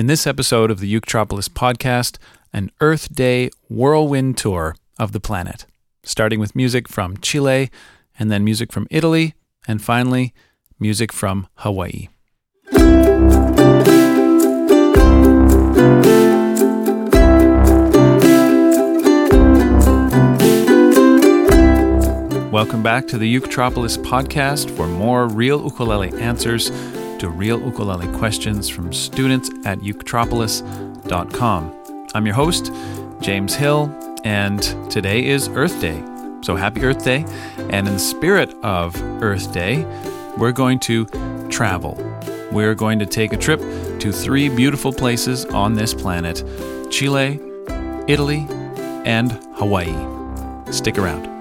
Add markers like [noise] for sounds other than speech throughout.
In this episode of the Eutropolis podcast, an Earth Day whirlwind tour of the planet, starting with music from Chile, and then music from Italy, and finally, music from Hawaii. Welcome back to the Eutropolis podcast for more real ukulele answers to real ukulele questions from students at eutropolis.com. I'm your host, James Hill, and today is Earth Day. So happy Earth Day. And in the spirit of Earth Day, we're going to travel. We're going to take a trip to three beautiful places on this planet Chile, Italy, and Hawaii. Stick around.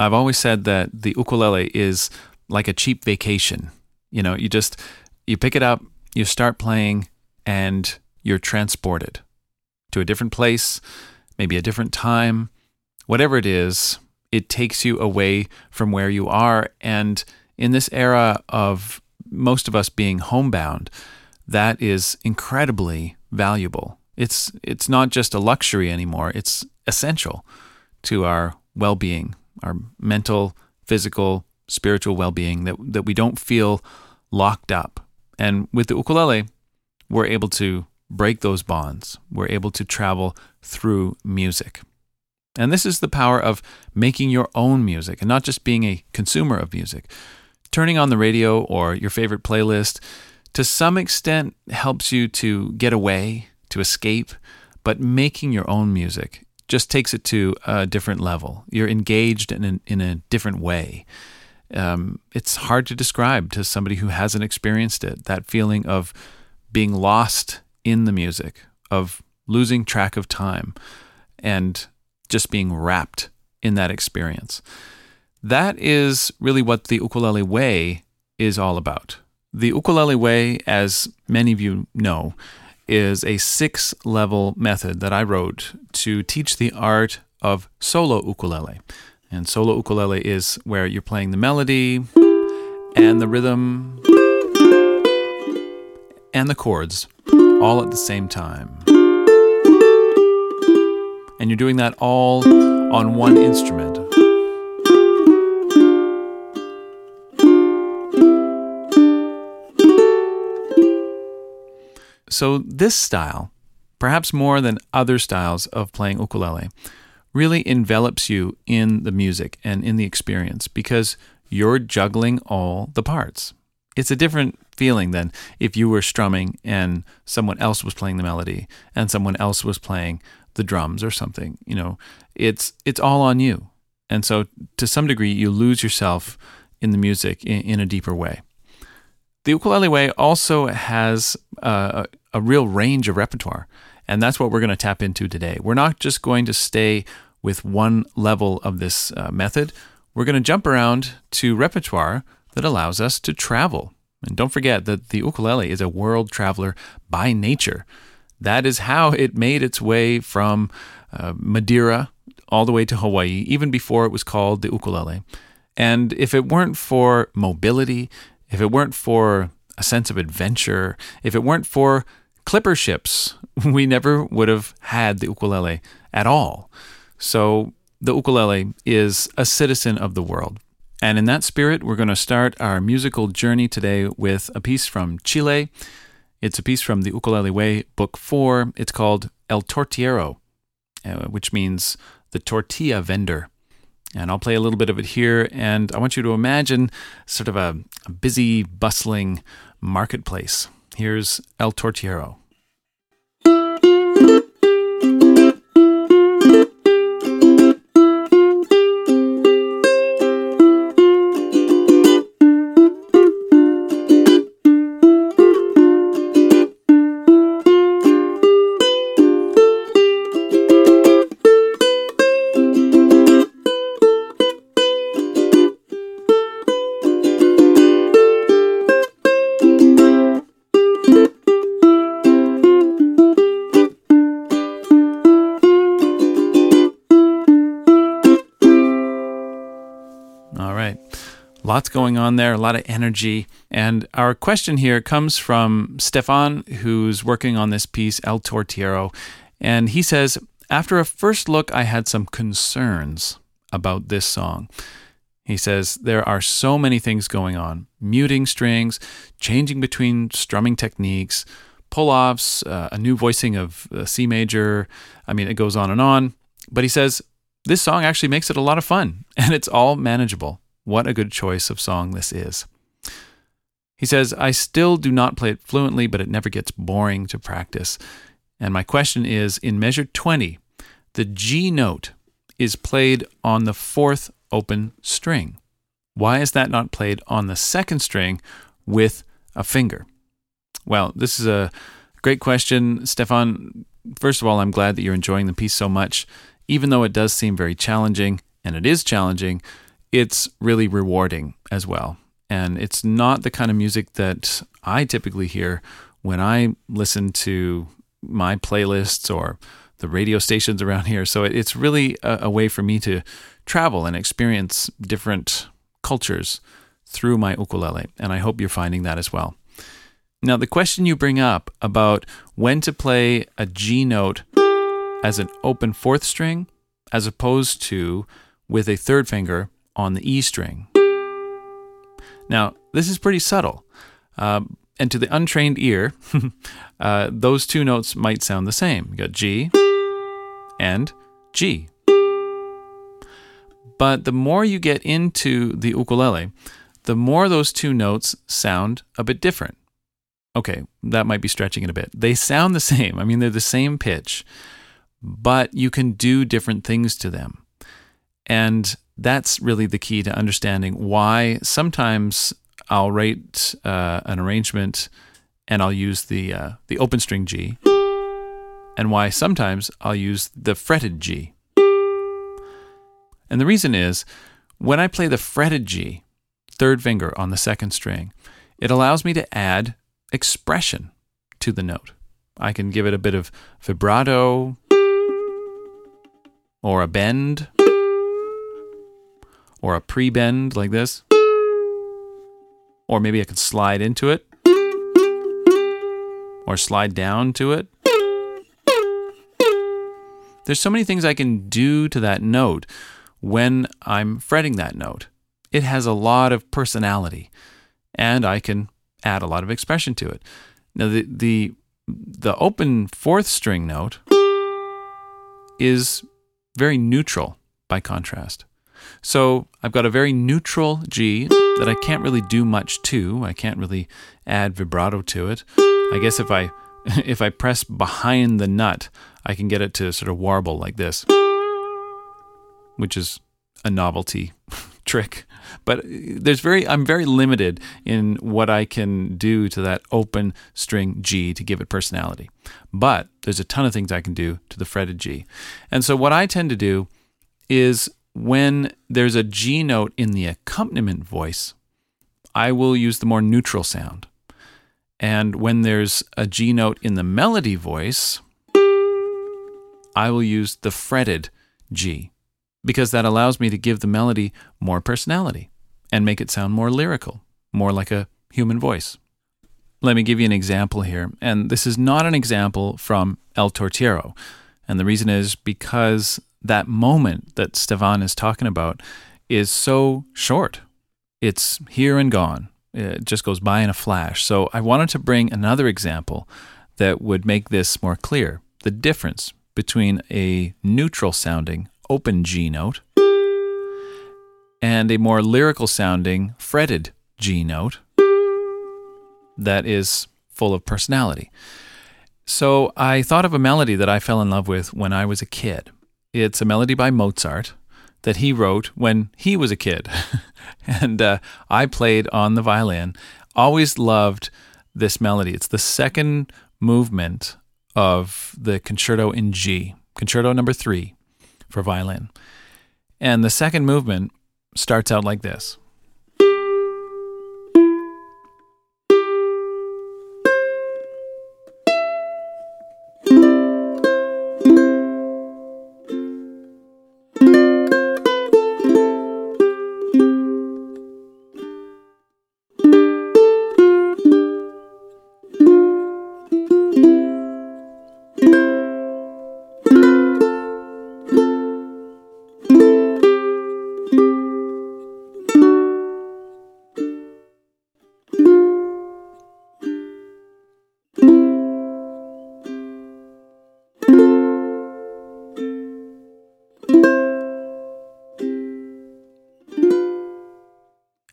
I've always said that the ukulele is like a cheap vacation. You know, you just you pick it up, you start playing, and you're transported to a different place, maybe a different time, whatever it is. It takes you away from where you are, and in this era of most of us being homebound, that is incredibly valuable. It's it's not just a luxury anymore; it's essential to our well-being our mental, physical, spiritual well being, that, that we don't feel locked up. And with the ukulele, we're able to break those bonds. We're able to travel through music. And this is the power of making your own music and not just being a consumer of music. Turning on the radio or your favorite playlist to some extent helps you to get away, to escape, but making your own music just takes it to a different level. You're engaged in in a different way. Um, it's hard to describe to somebody who hasn't experienced it that feeling of being lost in the music, of losing track of time, and just being wrapped in that experience. That is really what the ukulele way is all about. The ukulele way, as many of you know, is a six level method that I wrote to teach the art of solo ukulele. And solo ukulele is where you're playing the melody and the rhythm and the chords all at the same time. And you're doing that all on one instrument. So, this style, perhaps more than other styles of playing ukulele, really envelops you in the music and in the experience because you're juggling all the parts. It's a different feeling than if you were strumming and someone else was playing the melody and someone else was playing the drums or something. You know, it's it's all on you. And so to some degree you lose yourself in the music in, in a deeper way. The ukulele way also has uh, a, real range of repertoire, and that's what we're going to tap into today. We're not just going to stay with one level of this uh, method. We're going to jump around to repertoire that allows us to travel. And don't forget that the ukulele is a world traveler by nature. That is how it made its way from uh, Madeira all the way to Hawaii, even before it was called the ukulele. And if it weren't for mobility, if it weren't for a sense of adventure, if it weren't for clipper ships, [laughs] we never would have had the ukulele at all. So the ukulele is a citizen of the world. And in that spirit, we're going to start our musical journey today with a piece from Chile. It's a piece from the Ukulele Way, Book 4. It's called El Tortillero, uh, which means the tortilla vendor. And I'll play a little bit of it here. And I want you to imagine sort of a, a busy, bustling marketplace. Here's El Tortillero. Lots going on there, a lot of energy. And our question here comes from Stefan, who's working on this piece, El Tortillero. And he says, After a first look, I had some concerns about this song. He says, There are so many things going on muting strings, changing between strumming techniques, pull offs, uh, a new voicing of C major. I mean, it goes on and on. But he says, This song actually makes it a lot of fun, [laughs] and it's all manageable. What a good choice of song this is. He says, I still do not play it fluently, but it never gets boring to practice. And my question is in measure 20, the G note is played on the fourth open string. Why is that not played on the second string with a finger? Well, this is a great question, Stefan. First of all, I'm glad that you're enjoying the piece so much. Even though it does seem very challenging, and it is challenging, it's really rewarding as well. And it's not the kind of music that I typically hear when I listen to my playlists or the radio stations around here. So it's really a, a way for me to travel and experience different cultures through my ukulele. And I hope you're finding that as well. Now, the question you bring up about when to play a G note as an open fourth string as opposed to with a third finger on the E string. Now, this is pretty subtle. Um, and to the untrained ear, [laughs] uh, those two notes might sound the same. You got G and G. But the more you get into the ukulele, the more those two notes sound a bit different. Okay, that might be stretching it a bit. They sound the same. I mean, they're the same pitch, but you can do different things to them. And that's really the key to understanding why sometimes I'll write uh, an arrangement and I'll use the uh, the open string G, and why sometimes I'll use the fretted G. And the reason is when I play the fretted G, third finger on the second string, it allows me to add expression to the note. I can give it a bit of vibrato or a bend or a pre bend like this. Or maybe I could slide into it or slide down to it. There's so many things I can do to that note when I'm fretting that note. It has a lot of personality and I can add a lot of expression to it. Now the the the open fourth string note is very neutral by contrast. So I've got a very neutral G that I can't really do much to. I can't really add vibrato to it. I guess if I [laughs] if I press behind the nut, I can get it to sort of warble like this, which is a novelty [laughs] trick. But uh, there's very I'm very limited in what I can do to that open string G to give it personality. But there's a ton of things I can do to the fretted G. And so what I tend to do is when there's a G note in the accompaniment voice, I will use the more neutral sound. And when there's a G note in the melody voice, I will use the fretted G because that allows me to give the melody more personality and make it sound more lyrical, more like a human voice. Let me give you an example here. And this is not an example from El Tortillero. And the reason is because that moment that Stefan is talking about is so short. It's here and gone. It just goes by in a flash. So I wanted to bring another example that would make this more clear the difference between a neutral sounding open G note and a more lyrical sounding fretted G note that is full of personality. So I thought of a melody that I fell in love with when I was a kid. It's a melody by Mozart that he wrote when he was a kid. [laughs] and uh, I played on the violin. Always loved this melody. It's the second movement of the concerto in G, concerto number three for violin. And the second movement starts out like this.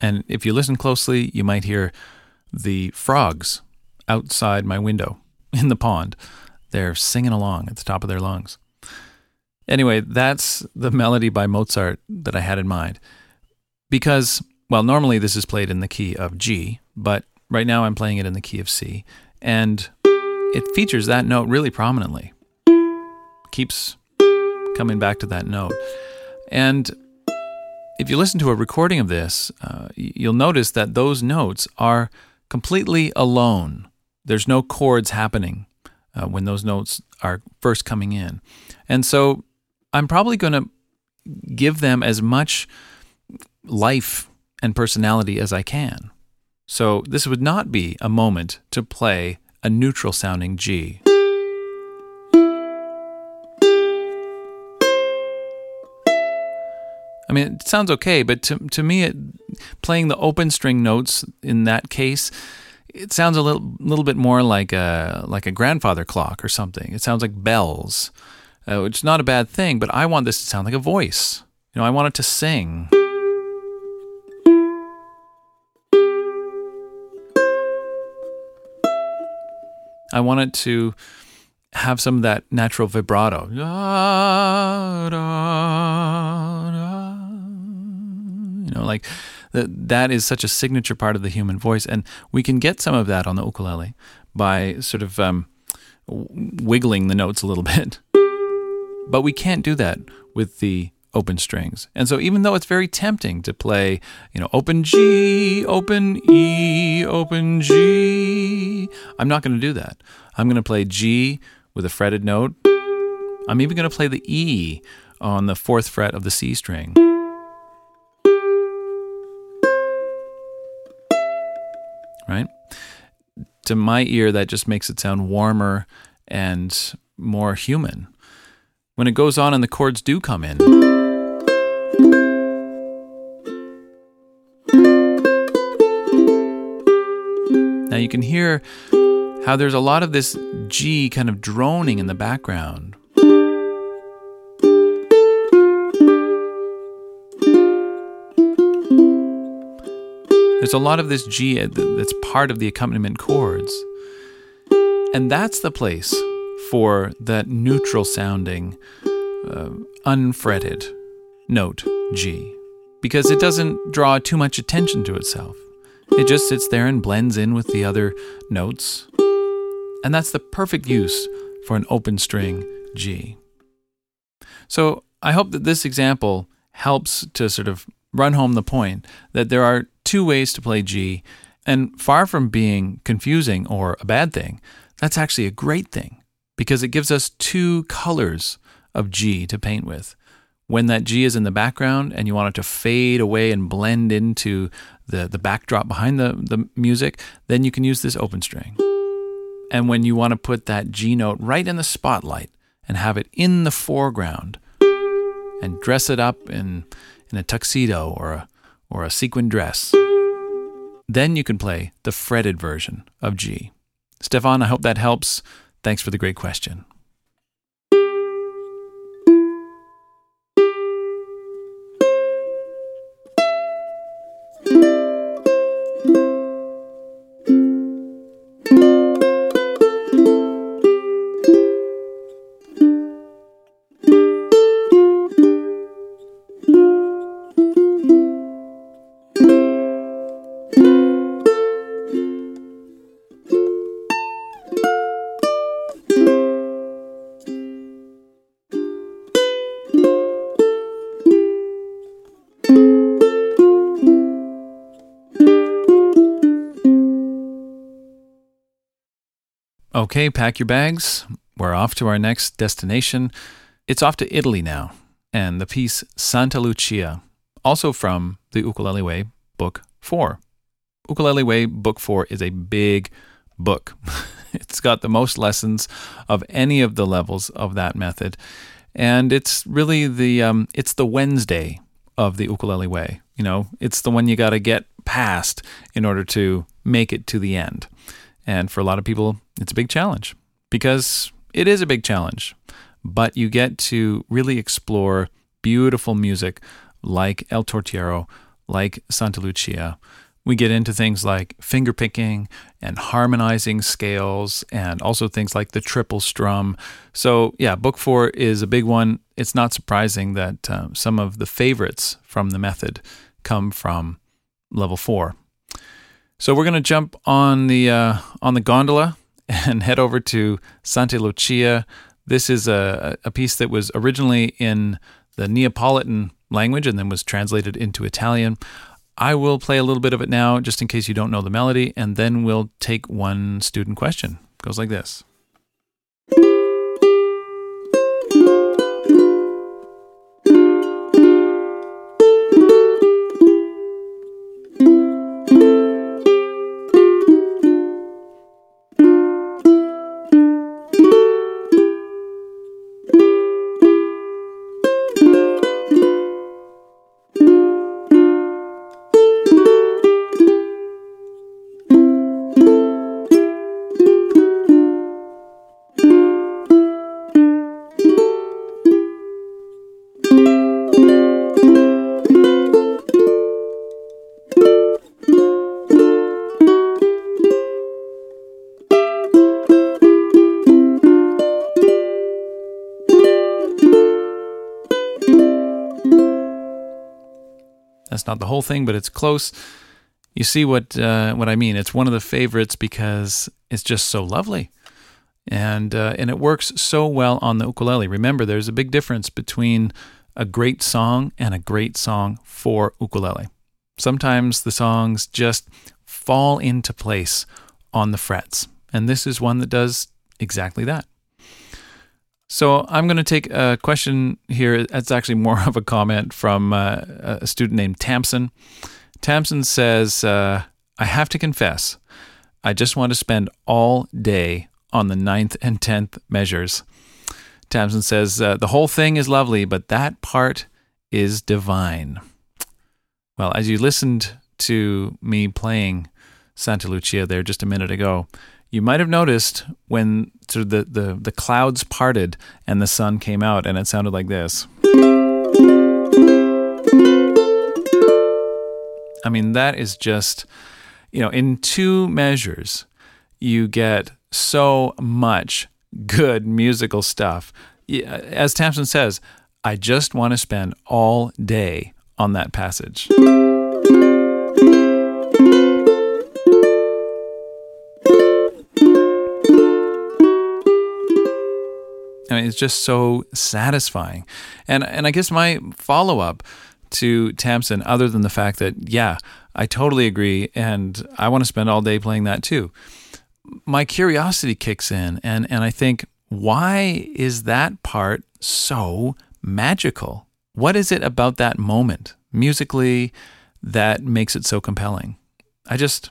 And if you listen closely, you might hear the frogs outside my window [laughs] in the pond. They're singing along at the top of their lungs. Anyway, that's the melody by Mozart that I had in mind. Because, well, normally this is played in the key of G, but right now I'm playing it in the key of C. And it features that note really prominently. Keeps coming back to that note. And if you listen to a recording of this, uh, you'll notice that those notes are completely alone. There's no chords happening uh, when those notes are first coming in. And so I'm probably going to give them as much life and personality as I can. So this would not be a moment to play a neutral sounding G. mean, it sounds okay, but to, to me, it, playing the open string notes in that case, it sounds a little little bit more like a like a grandfather clock or something. It sounds like bells, uh, which is not a bad thing. But I want this to sound like a voice. You know, I want it to sing. I want it to have some of that natural vibrato. Da, da. Know, like that, that is such a signature part of the human voice. And we can get some of that on the ukulele by sort of um, wiggling the notes a little [laughs] bit. But we can't do that with the open strings. And so even though it's very tempting to play, you know, open G, open E, open G, I'm not going to do that. I'm going to play G with a fretted note. I'm even going to play the E on the fourth fret of the C string. Right? To my ear, that just makes it sound warmer and more human. When it goes on and the chords do come in, now you can hear how there's a lot of this G kind of droning in the background. There's a lot of this G that's part of the accompaniment chords. And that's the place for that neutral sounding, uh, unfretted note G, because it doesn't draw too much attention to itself. It just sits there and blends in with the other notes and that's the perfect use for an open string G. So I hope that this example helps to sort of run home the point that there are two ways to play G, and far from being confusing or a bad thing, that's actually a great thing because it gives us two colors of G to paint with. When that G is in the background and you want it to fade away and blend into the, the backdrop behind the, the music, then you can use this open string. And when you want to put that G note right in the spotlight and have it in the foreground and dress it up in, in a tuxedo or a, or a sequin dress, then you can play the fretted version of G. Stefan, I hope that helps. Thanks for the great question. Okay, pack your bags. We're off to our next destination. It's off to Italy now, and the piece Santa Lucia, also from the Ukulele Way, Book 4. Ukulele Way, Book 4 is a big book. [laughs] it's got the most lessons of any of the levels of that method, and it's really the um, it's the Wednesday of the Ukulele Way. You know, it's the one you got to get past in order to make it to the end. And for a lot of people, it's a big challenge because it is a big challenge. But you get to really explore beautiful music like El Tortillero, like Santa Lucia, we get into things like finger picking and harmonizing scales and also things like the triple strum. So, yeah, book four is a big one. It's not surprising that uh, some of the favorites from the method come from level four. So we're going to jump on the uh, on the gondola [laughs] and head over to Santa Lucia. This is a, a piece that was originally in the Neapolitan language and then was translated into Italian. I will play a little bit of it now just in case you don't know the melody, and then we'll take one student question. It goes like this. Not the whole thing, but it's close. You see what uh, what I mean? It's one of the favorites because it's just so lovely, and uh, and it works so well on the ukulele. Remember, there's a big difference between a great song and a great song for ukulele. Sometimes the songs just fall into place on the frets, and this is one that does exactly that. So I'm going to take a question here. It's actually more [laughs] of a comment from uh, a student named Tamsin. Tamsin says, uh, I have to confess, I just want to spend all day on the ninth and tenth measures. Tamsin says, uh, The whole thing is lovely, but that part is divine. Well, as you listened to me playing Santa Lucia there just a minute ago, you might have noticed when sort of the, the, the clouds parted and the sun came out, and it sounded like this. I mean, that is just, you know, in two measures, you get so much good musical stuff. Uh, as Tamsin says, I just want to spend all day on that passage. It's just so satisfying. And and I guess my follow up to Tamsin, other than the fact that yeah, I totally agree, and I want to spend all day playing that too. My curiosity kicks in, and and I think, why is that part so magical? What is it about that moment musically that makes it so compelling? I just,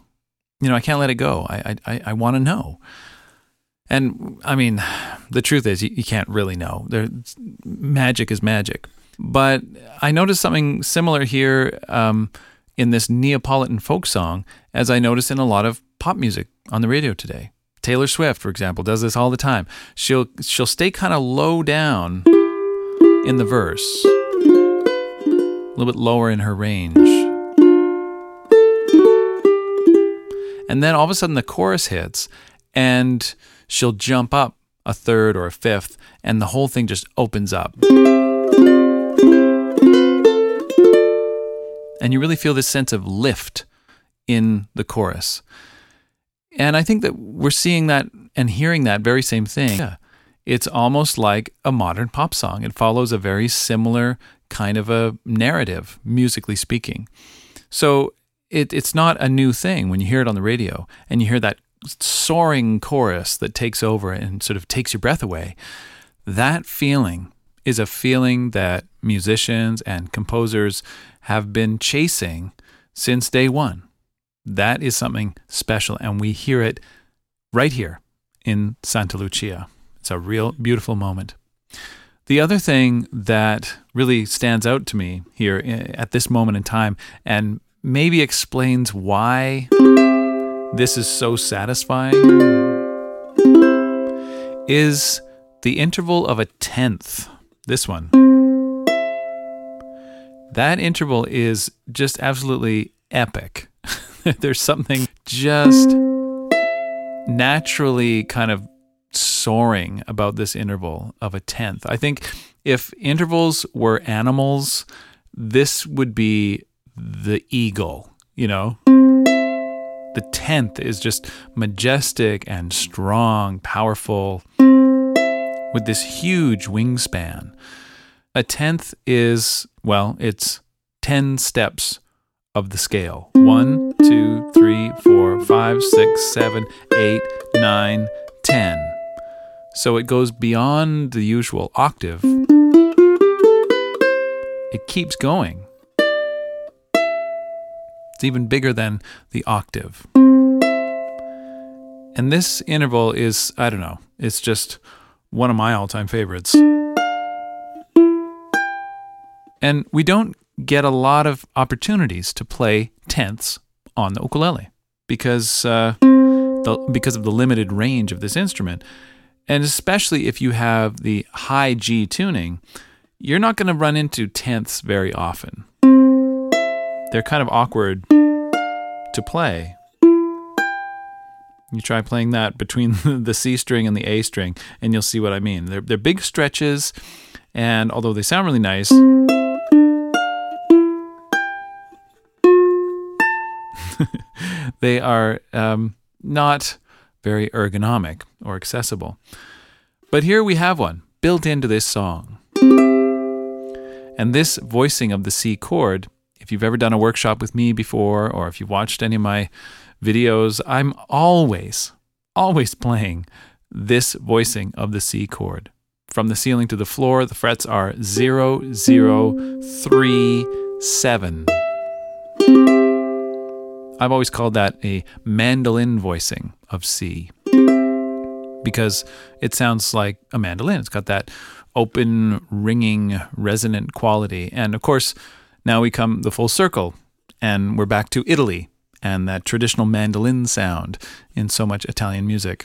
you know, I can't let it go. I I I want to know. And I mean, the truth is, you, you can't really know. There, magic is magic. But I noticed something similar here um, in this Neapolitan folk song, as I noticed in a lot of pop music on the radio today. Taylor Swift, for example, does this all the time. She'll she'll stay kind of low down in the verse, a little bit lower in her range. And then all of a sudden the chorus hits and she'll jump up a third or a fifth, and the whole thing just opens up. And you really feel this sense of lift in the chorus. And I think that we're seeing that and hearing that very same thing. Yeah. It's almost like a modern pop song. It follows a very similar kind of a narrative, musically speaking. So it, it's not a new thing when you hear it on the radio and you hear that soaring chorus that takes over and sort of takes your breath away, that feeling is a feeling that musicians and composers have been chasing since day one. That is something special, and we hear it right here in Santa Lucia. It's a real beautiful moment. The other thing that really stands out to me here eh, at this moment in time, and maybe explains why this is so satisfying is the interval of a tenth. This one. That interval is just absolutely epic. [laughs] There's something just naturally kind of soaring about this interval of a tenth. I think if intervals were animals, this would be the eagle, you know? The tenth is just majestic and strong, powerful, with this huge wingspan. A tenth is, well, it's 10 steps of the scale. One, two, three, four, five, six, seven, eight, nine, ten. So it goes beyond the usual octave. It keeps going. It's even bigger than the octave. And this interval is, I don't know, it's just one of my all time favorites. And we don't get a lot of opportunities to play tenths on the ukulele because, uh, the, because of the limited range of this instrument. And especially if you have the high G tuning, you're not going to run into tenths very often they're kind of awkward to play. You try playing that between [laughs] the C string and the A string, and you'll see what I mean. They're, they're big stretches, and although they sound really nice, [laughs] they are um, not very ergonomic or accessible. But here we have one built into this song. And this voicing of the C chord if you've ever done a workshop with me before, or if you've watched any of my videos, I'm always, always playing this voicing of the C chord. From the ceiling to the floor, the frets are 0, 0, 3, 7. I've always called that a mandolin voicing of C because it sounds like a mandolin. It's got that open, ringing, resonant quality. And of course, now we come the full circle, and we're back to Italy and that traditional mandolin sound in so much Italian music.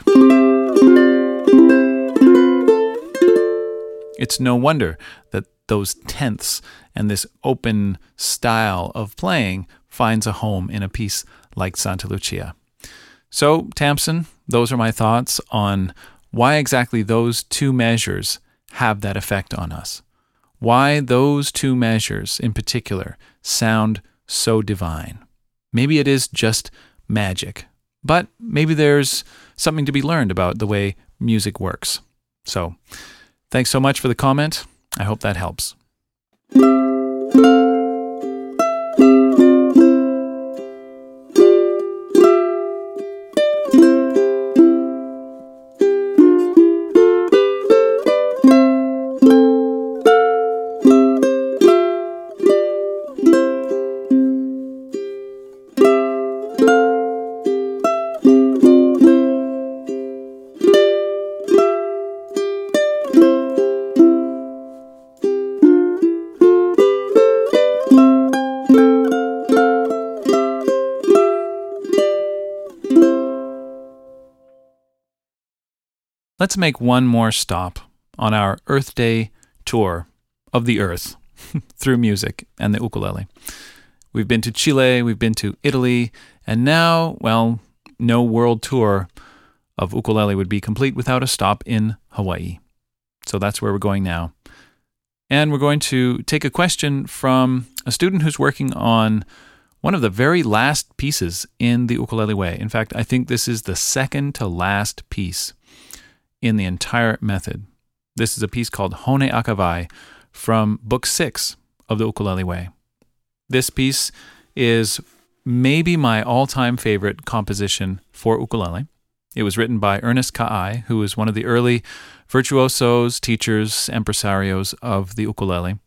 It's no wonder that those tenths and this open style of playing finds a home in a piece like Santa Lucia. So, Tamsin, those are my thoughts on why exactly those two measures have that effect on us why those two measures in particular sound so divine. Maybe it is just magic, but maybe there's something to be learned about the way music works. So, thanks so much for the comment. I hope that helps. Let's make one more stop on our Earth Day tour of the Earth [laughs] through music and the ukulele. We've been to Chile, we've been to Italy, and now, well, no world tour of ukulele would be complete without a stop in Hawaii. So that's where we're going now. And we're going to take a question from a student who's working on one of the very last pieces in the ukulele way. In fact, I think this is the second to last piece in the entire method. This is a piece called Hone Akavai from Book 6 of the Ukulele Way. This piece is maybe my all time favorite composition for ukulele. It was written by Ernest Ka'ai, who was one of the early virtuosos, teachers, impresarios of the ukulele.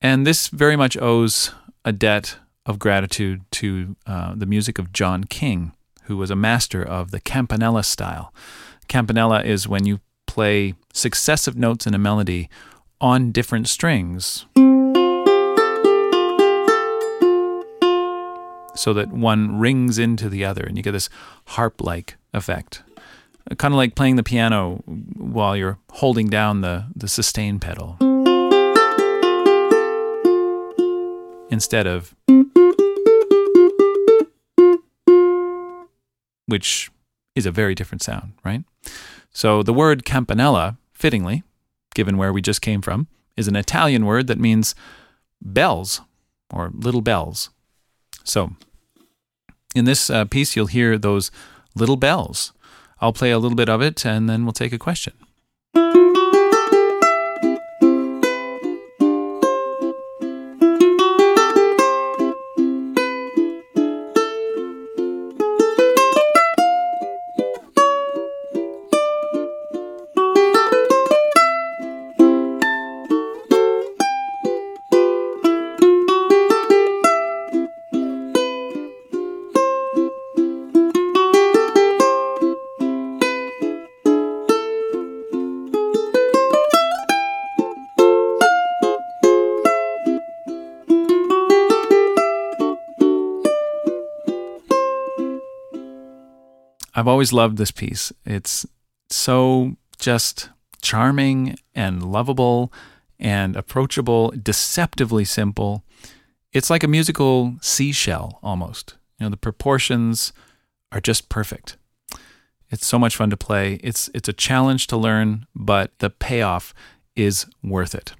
And this very much owes a debt of gratitude to uh, the music of John King, who was a master of the campanella style. Campanella is when you play successive notes in a melody on different strings. So that one rings into the other and you get this harp like effect. Kind of like playing the piano while you're holding down the, the sustain pedal. instead of which is a very different sound, right? So the word campanella, fittingly, given where we just came from, is an Italian word that means bells or little bells. So in this uh, piece, you'll hear those little bells. I'll play a little bit of it and then we'll take a question. I've always loved this piece. It's so just charming and lovable and approachable, deceptively simple. It's like a musical seashell almost. You know, the proportions are just perfect. It's so much fun to play. It's it's a challenge to learn, but the payoff is worth it.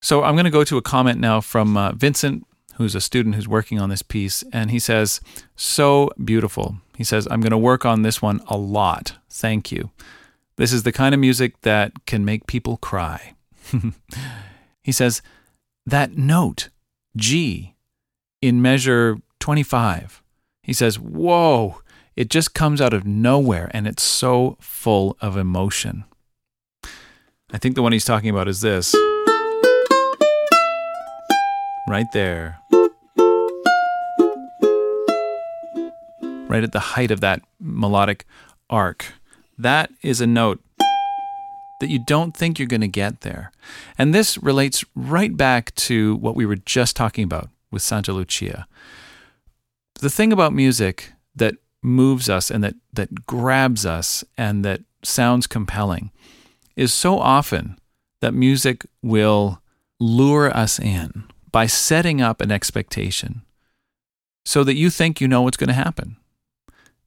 So I'm going to go to a comment now from uh, Vincent, who's a student who's working on this piece, and he says, "So beautiful." He says, "I'm going to work on this one a lot. Thank you. This is the kind of music that can make people cry." [laughs] he says, "That note, G, in measure 25." He says, "Whoa." It just comes out of nowhere and it's so full of emotion. I think the one he's talking about is this. Right there. Right at the height of that melodic arc. That is a note that you don't think you're going to get there. And this relates right back to what we were just talking about with Santa Lucia. The thing about music that moves us and that, that grabs us and that sounds compelling is so often that music will lure us in by setting up an expectation so that you think you know what's going to happen.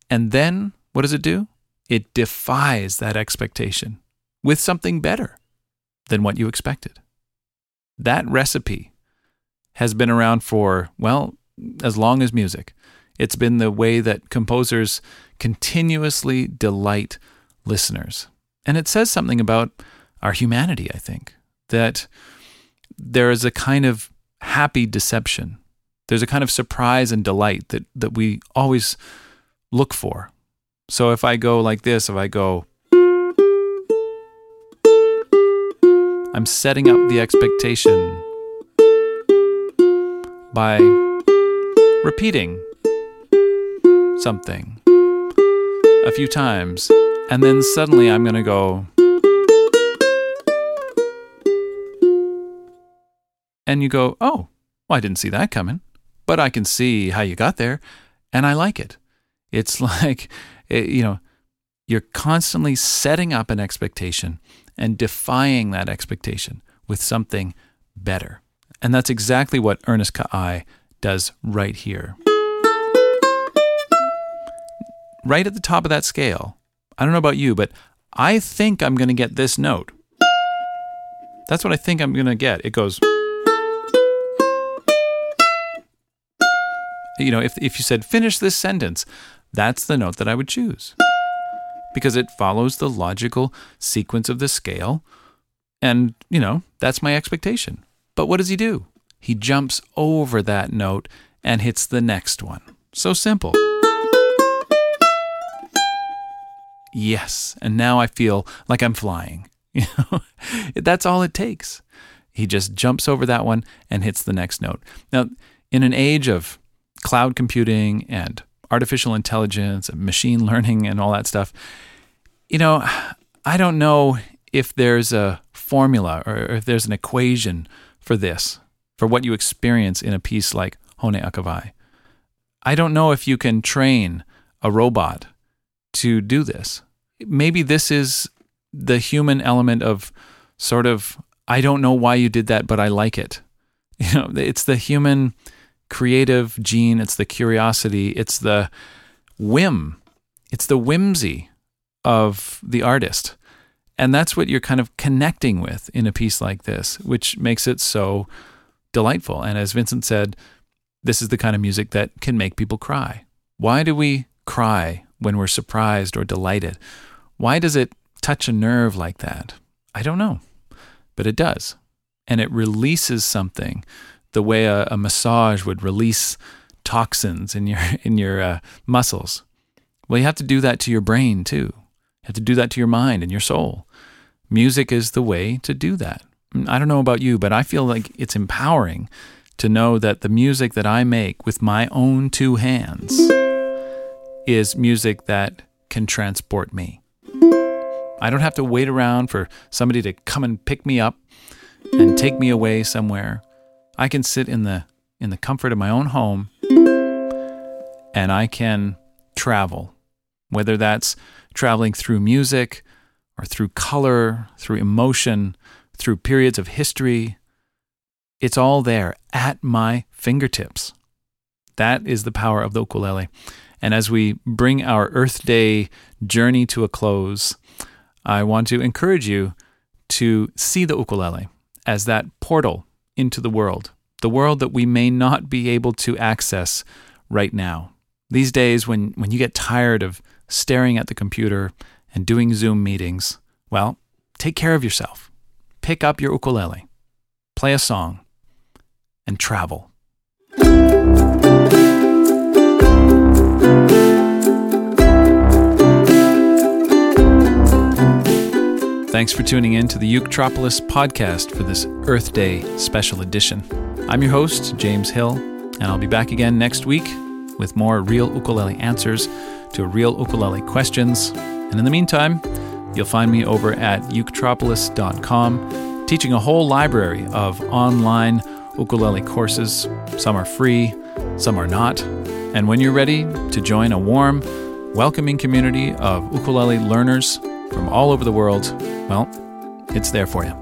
And then what does it do? It defies that expectation with something better than what you expected. That recipe has been around for, well, as long as music. It's been the way that composers continuously delight listeners. And it says something about our humanity, I think, that there is a kind of happy deception. There's a kind of surprise and delight that, that we always look for. So if I go like this, if I go, I'm setting up the expectation by repeating something a few times, and then suddenly I'm going to go, and you go, oh, well, I didn't see that coming, but I can see how you got there, and I like it. It's [laughs] like, it, you know, you're constantly setting up an expectation and defying that expectation with something better. And that's exactly what Ernest Ka'ai does right here. Right at the top of that scale, I don't know about you, but I think I'm going to get this note. That's what I think I'm going to get. It goes. You know, if, if you said, finish this sentence, that's the note that I would choose because it follows the logical sequence of the scale. And, you know, that's my expectation. But what does he do? He jumps over that note and hits the next one. So simple. Yes, and now I feel like I'm flying. [laughs] You know, that's all it takes. He just jumps over that one and hits the next note. Now, in an age of cloud computing and artificial intelligence and machine [laughs] learning and all that stuff, you know, I don't know if there's a formula or if there's an equation for this, for what you experience in a piece like Hone Akavai. I don't know if you can train a robot to do this. Maybe this is the human element of sort of, I don't know why you did that, but I like it [laughs] You know, it's the human creative gene, it's the curiosity, it's the whim, it's the whimsy of the artist. And that's what you're kind of connecting with in a piece like this, which makes it so delightful. And as Vincent said, this is the kind of music that can make people cry. Why do we cry when we're surprised or delighted? Why does it touch a nerve like that? I don't know, but it does. And it releases something the way a, a massage would release toxins in your [laughs] in your uh, muscles. Well, you have to do that to your brain too. You have to do that to your mind and your soul. Music is the way to do that. I don't know about you, but I feel like it's empowering to know that the music that I make with my own two hands is music that can transport me. I don't have to wait around for somebody to come and pick me up and take me away somewhere. I can sit in the in the comfort of my own home and I can travel, whether that's traveling through music or through color, through emotion, through periods of history. It's all there at my fingertips. That is the power of the ukulele. And as we bring our Earth Day journey to a close, I want to encourage you to see the ukulele as that portal into the world, the world that we may not be able to access right now. These days, when, when you get tired of staring at the computer and doing Zoom meetings, well, take care of yourself. Pick up your ukulele, play a song, and travel. Thanks for tuning in to the Uketropolis podcast for this Earth Day special edition. I'm your host, James Hill, and I'll be back again next week with more real ukulele answers to real ukulele questions. And in the meantime, you'll find me over at uketropolis.com, teaching a whole library of online ukulele courses. Some are free, some are not. And when you're ready to join a warm, welcoming community of ukulele learners from all over the world, well, it's there for you.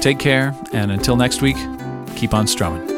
Take care, and until next week, keep on strumming.